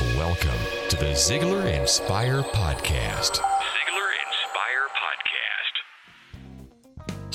Welcome to the Ziglar Inspire Podcast.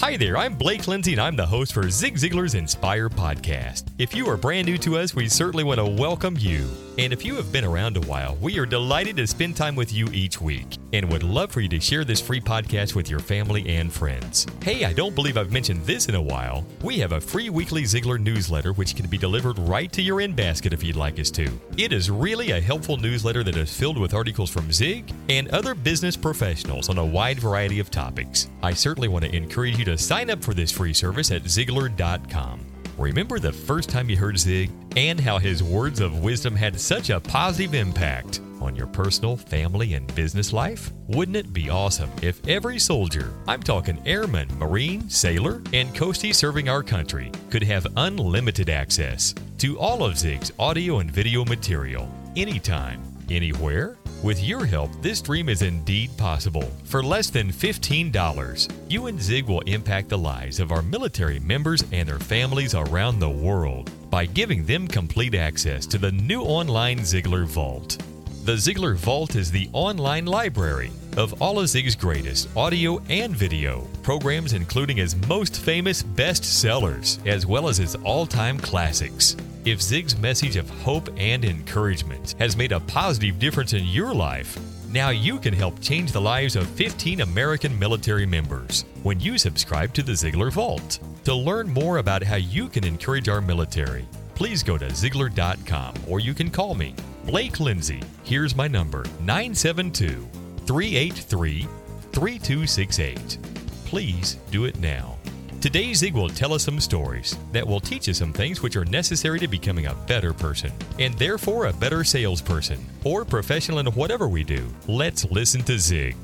Hi there, I'm Blake Lindsay, and I'm the host for Zig Ziglar's Inspire Podcast. If you are brand new to us, we certainly want to welcome you. And if you have been around a while, we are delighted to spend time with you each week and would love for you to share this free podcast with your family and friends. Hey, I don't believe I've mentioned this in a while. We have a free weekly Ziglar newsletter which can be delivered right to your in basket if you'd like us to. It is really a helpful newsletter that is filled with articles from Zig and other business professionals on a wide variety of topics. I certainly want to encourage you to sign up for this free service at Ziglar.com. Remember the first time you heard Zig and how his words of wisdom had such a positive impact on your personal, family, and business life? Wouldn't it be awesome if every soldier, I'm talking airman, marine, sailor, and coastie serving our country, could have unlimited access to all of Zig's audio and video material anytime, anywhere? With your help, this dream is indeed possible. For less than $15, you and Zig will impact the lives of our military members and their families around the world by giving them complete access to the new online Ziglar Vault. The Ziglar Vault is the online library of all of Zig's greatest audio and video programs, including his most famous best sellers, as well as his all time classics. If Zig's message of hope and encouragement has made a positive difference in your life, now you can help change the lives of 15 American military members when you subscribe to the Ziglar Vault. To learn more about how you can encourage our military, please go to Ziglar.com or you can call me, Blake Lindsay. Here's my number 972 383 3268. Please do it now. Today, Zig will tell us some stories that will teach us some things which are necessary to becoming a better person, and therefore a better salesperson or professional in whatever we do. Let's listen to Zig.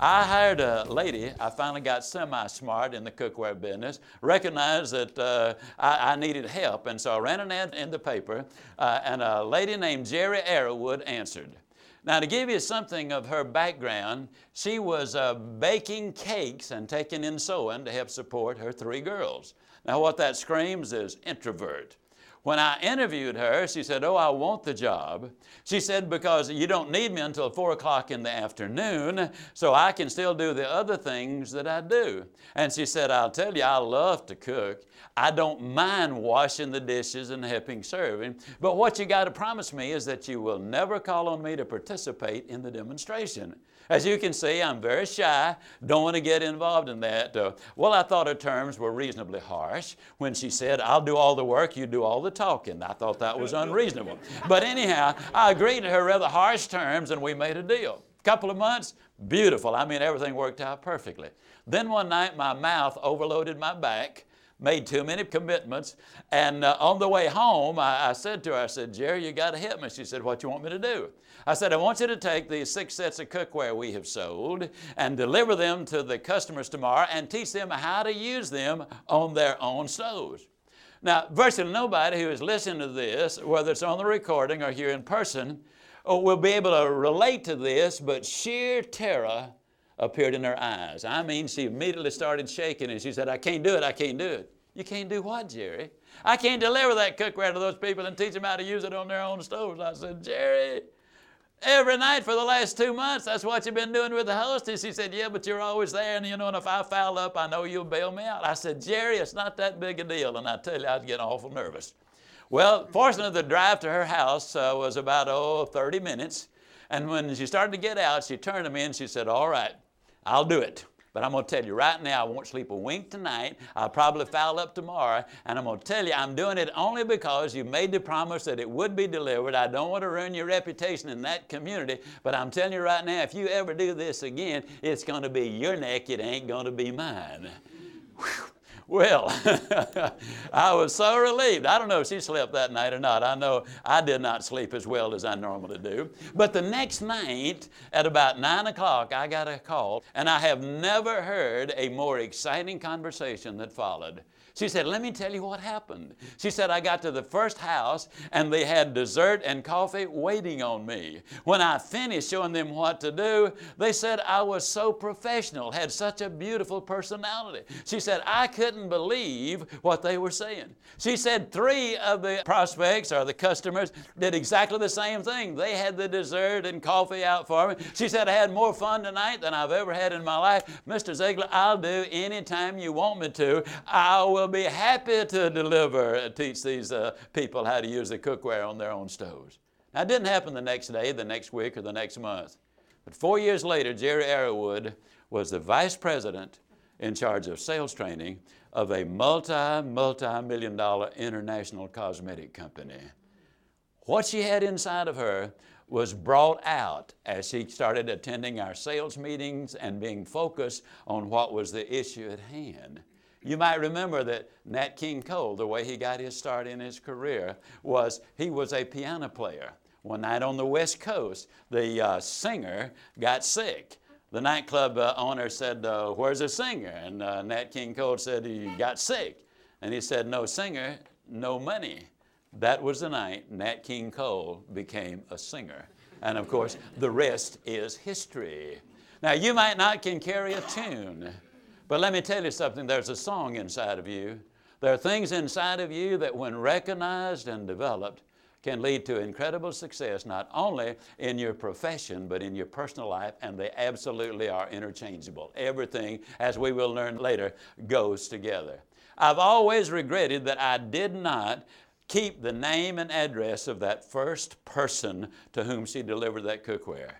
I hired a lady. I finally got semi smart in the cookware business, recognized that uh, I, I, needed help, and so I ran an ad in the paper, uh, and a lady named Jerry Arrowwood answered. Now, to give you something of her background, she was uh, baking cakes and taking in sewing to help support her three girls. Now, what that screams is introvert. When I interviewed her, she said, Oh, I want the job. She said, Because you don't need me until 4 o'clock in the afternoon, so I can still do the other things that I do. And she said, I'll tell you, I love to cook. I don't mind washing the dishes and helping serving. But what you got to promise me is that you will never call on me to participate in the demonstration. As you can see, I'm very shy, don't want to get involved in that. Uh, well, I thought her terms were reasonably harsh when she said, I'll do all the work, you do all the talking. I thought that was unreasonable. but anyhow, I agreed to her rather harsh terms and we made a deal. Couple of months, beautiful. I mean, everything worked out perfectly. Then one night, my mouth overloaded my back made too many commitments. And uh, on the way home, I, I, said to her, I said, Jerry, you got to help me. She said, What you want me to do? I said, I want you to take these six sets of cookware we have sold and deliver them to the customers tomorrow and teach them how to use them on their own stoves. Now, virtually nobody who is listening to this, whether it's on the recording or here in person, uh, will be able to relate to this, but sheer terror appeared in her eyes. I mean, she immediately started shaking and she said, I can't do it, I can't do it. You can't do what, Jerry? I can't deliver that cookware to those people and teach them how to use it on their own stoves. I said, Jerry, every night for the last two months, that's what you've been doing with the hostess. She said, Yeah, but you're always there, and you know, and if I foul up, I know you'll bail me out. I said, Jerry, it's not that big a deal. And I tell you, I was getting awful nervous. Well, fortunately, the drive to her house uh, was about, oh, 30 minutes. And when she started to get out, she turned to me and she said, All right, I'll do it. But I'm going to tell you right now, I won't sleep a wink tonight. I'll probably foul up tomorrow. And I'm going to tell you, I'm doing it only because you made the promise that it would be delivered. I don't want to ruin your reputation in that community. But I'm telling you right now, if you ever do this again, it's going to be your neck. It ain't going to be mine. Whew. Well, I was so relieved. I don't know if she slept that night or not. I know I did not sleep as well as I normally do. But the next night, at about 9 o'clock, I got a call, and I have never heard a more exciting conversation that followed. She said, Let me tell you what happened. She said, I got to the first house and they had dessert and coffee waiting on me. When I finished showing them what to do, they said I was so professional, had such a beautiful personality. She said, I couldn't believe what they were saying. She said, Three of the prospects or the customers did exactly the same thing. They had the dessert and coffee out for me. She said, I had more fun tonight than I've ever had in my life. Mr. Ziglar, I'll do anytime you want me to. I will be happy to deliver, teach these uh, people how to use the cookware on their own stoves. Now, it didn't happen the next day, the next week, or the next month. But four years later, Jerry Arrowwood was the vice president in charge of sales training of a multi, multi million dollar international cosmetic company. What she had inside of her was brought out as she started attending our sales meetings and being focused on what was the issue at hand. You might remember that Nat King Cole, the way he got his start in his career, was he was a piano player. One night on the West Coast, the uh, singer got sick. The nightclub uh, owner said, uh, Where's the singer? And uh, Nat King Cole said, He got sick. And he said, No singer, no money. That was the night Nat King Cole became a singer. And of course, the rest is history. Now, you might not can carry a tune, but let me tell you something there's a song inside of you. There are things inside of you that, when recognized and developed, can lead to incredible success, not only in your profession, but in your personal life, and they absolutely are interchangeable. Everything, as we will learn later, goes together. I've always regretted that I did not keep the name and address of that first person to whom she delivered that cookware.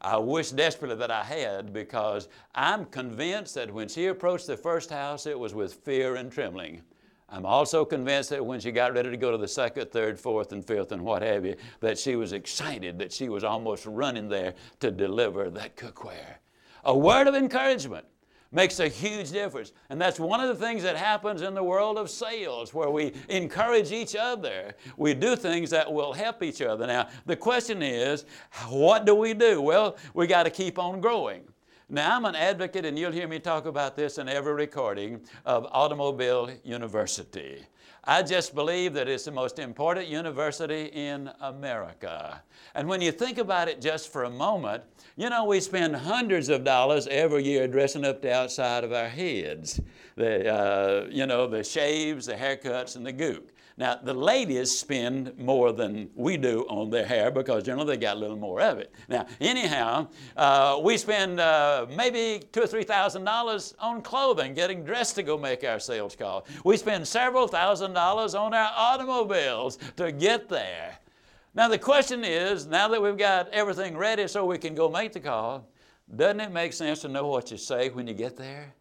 I wish desperately that I had because I'm convinced that when she approached the first house, it was with fear and trembling. I'm also convinced that when she got ready to go to the second, third, fourth, and fifth, and what have you, that she was excited, that she was almost running there to deliver that cookware. A word of encouragement makes a huge difference. And that's one of the things that happens in the world of sales where we encourage each other. We do things that will help each other. Now, the question is, what do we do? Well, we got to keep on growing. Now, I'm an advocate, and you'll hear me talk about this in every recording of Automobile University. I just believe that it's the most important university in America. And when you think about it just for a moment, you know, we spend hundreds of dollars every year dressing up the outside of our heads. The, uh, you know, the shaves, the haircuts, and the gook. Now, the ladies spend more than we do on their hair because generally they got a little more of it. Now, anyhow, uh, we spend uh, maybe two or three thousand dollars on clothing, getting dressed to go make our sales call. We spend several thousand dollars on our automobiles to get there. Now, the question is now that we've got everything ready so we can go make the call, doesn't it make sense to know what you say when you get there?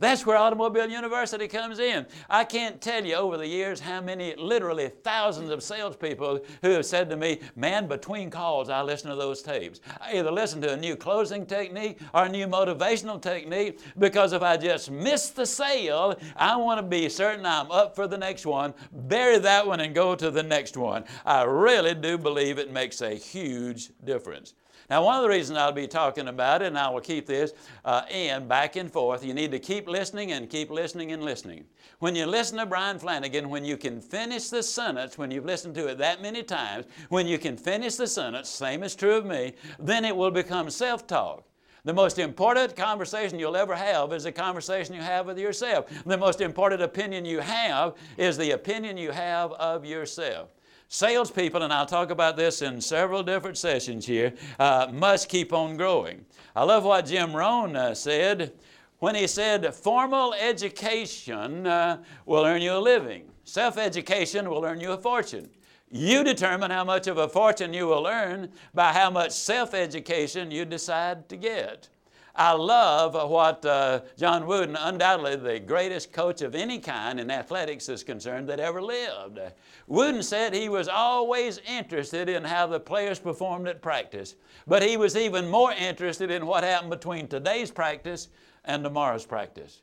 That's where Automobile University comes in. I can't tell you over the years how many, literally thousands of salespeople who have said to me, Man, between calls, I listen to those tapes. I either listen to a new closing technique or a new motivational technique because if I just miss the sale, I want to be certain I'm up for the next one, bury that one, and go to the next one. I really do believe it makes a huge difference. Now, one of the reasons I'll be talking about it, and I will keep this uh, in back and forth, you need to keep listening and keep listening and listening. When you listen to Brian Flanagan, when you can finish the sentence, when you've listened to it that many times, when you can finish the sentence, same is true of me, then it will become self talk. The most important conversation you'll ever have is the conversation you have with yourself. The most important opinion you have is the opinion you have of yourself. Salespeople, and I'll talk about this in several different sessions here, uh, must keep on growing. I love what Jim Rohn uh, said when he said, Formal education uh, will earn you a living, self education will earn you a fortune. You determine how much of a fortune you will earn by how much self education you decide to get. I love what uh, John Wooden, undoubtedly the greatest coach of any kind in athletics is concerned that ever lived. Wooden said he was always interested in how the players performed at practice, but he was even more interested in what happened between today's practice and tomorrow's practice.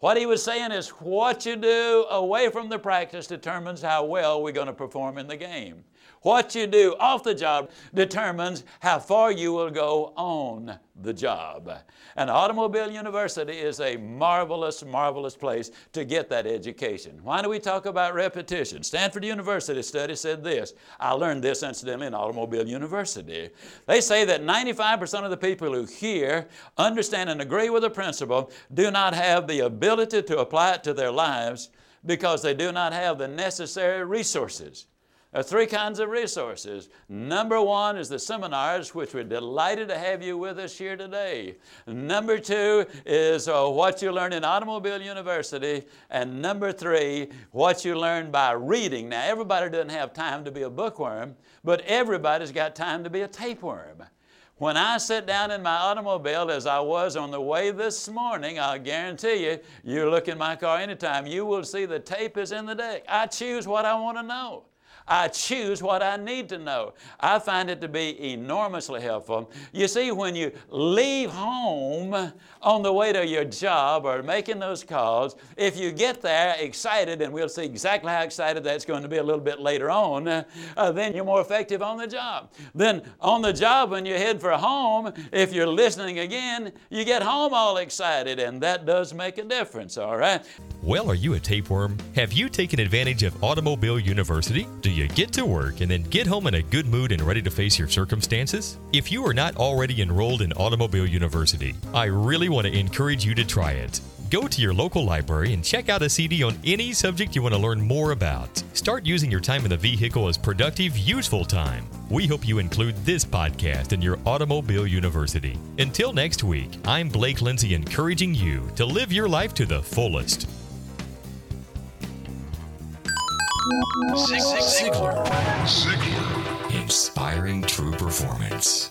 What he was saying is, what you do away from the practice determines how well we're going to perform in the game. What you do off the job determines how far you will go on the job. And Automobile University is a marvelous, marvelous place to get that education. Why do we talk about repetition? Stanford University study said this. I learned this incidentally in Automobile University. They say that 95% of the people who hear, understand, and agree with the principle do not have the ability to apply it to their lives because they do not have the necessary resources. There are three kinds of resources. Number one is the seminars, which we're delighted to have you with us here today. Number two is uh, what you learn in Automobile University. And number three, what you learn by reading. Now, everybody doesn't have time to be a bookworm, but everybody's got time to be a tapeworm. When I sit down in my automobile, as I was on the way this morning, I'll guarantee you, you look in my car anytime, you will see the tape is in the deck. I choose what I want to know. I choose what I need to know. I find it to be enormously helpful. You see, when you leave home on the way to your job or making those calls, if you get there excited, and we'll see exactly how excited that's going to be a little bit later on, uh, then you're more effective on the job. Then on the job, when you head for home, if you're listening again, you get home all excited, and that does make a difference, all right? Well, are you a tapeworm? Have you taken advantage of Automobile University? Do you get to work and then get home in a good mood and ready to face your circumstances? If you are not already enrolled in Automobile University, I really want to encourage you to try it. Go to your local library and check out a CD on any subject you want to learn more about. Start using your time in the vehicle as productive, useful time. We hope you include this podcast in your Automobile University. Until next week, I'm Blake Lindsay encouraging you to live your life to the fullest. Ziglar. Ziglar. Inspiring true performance.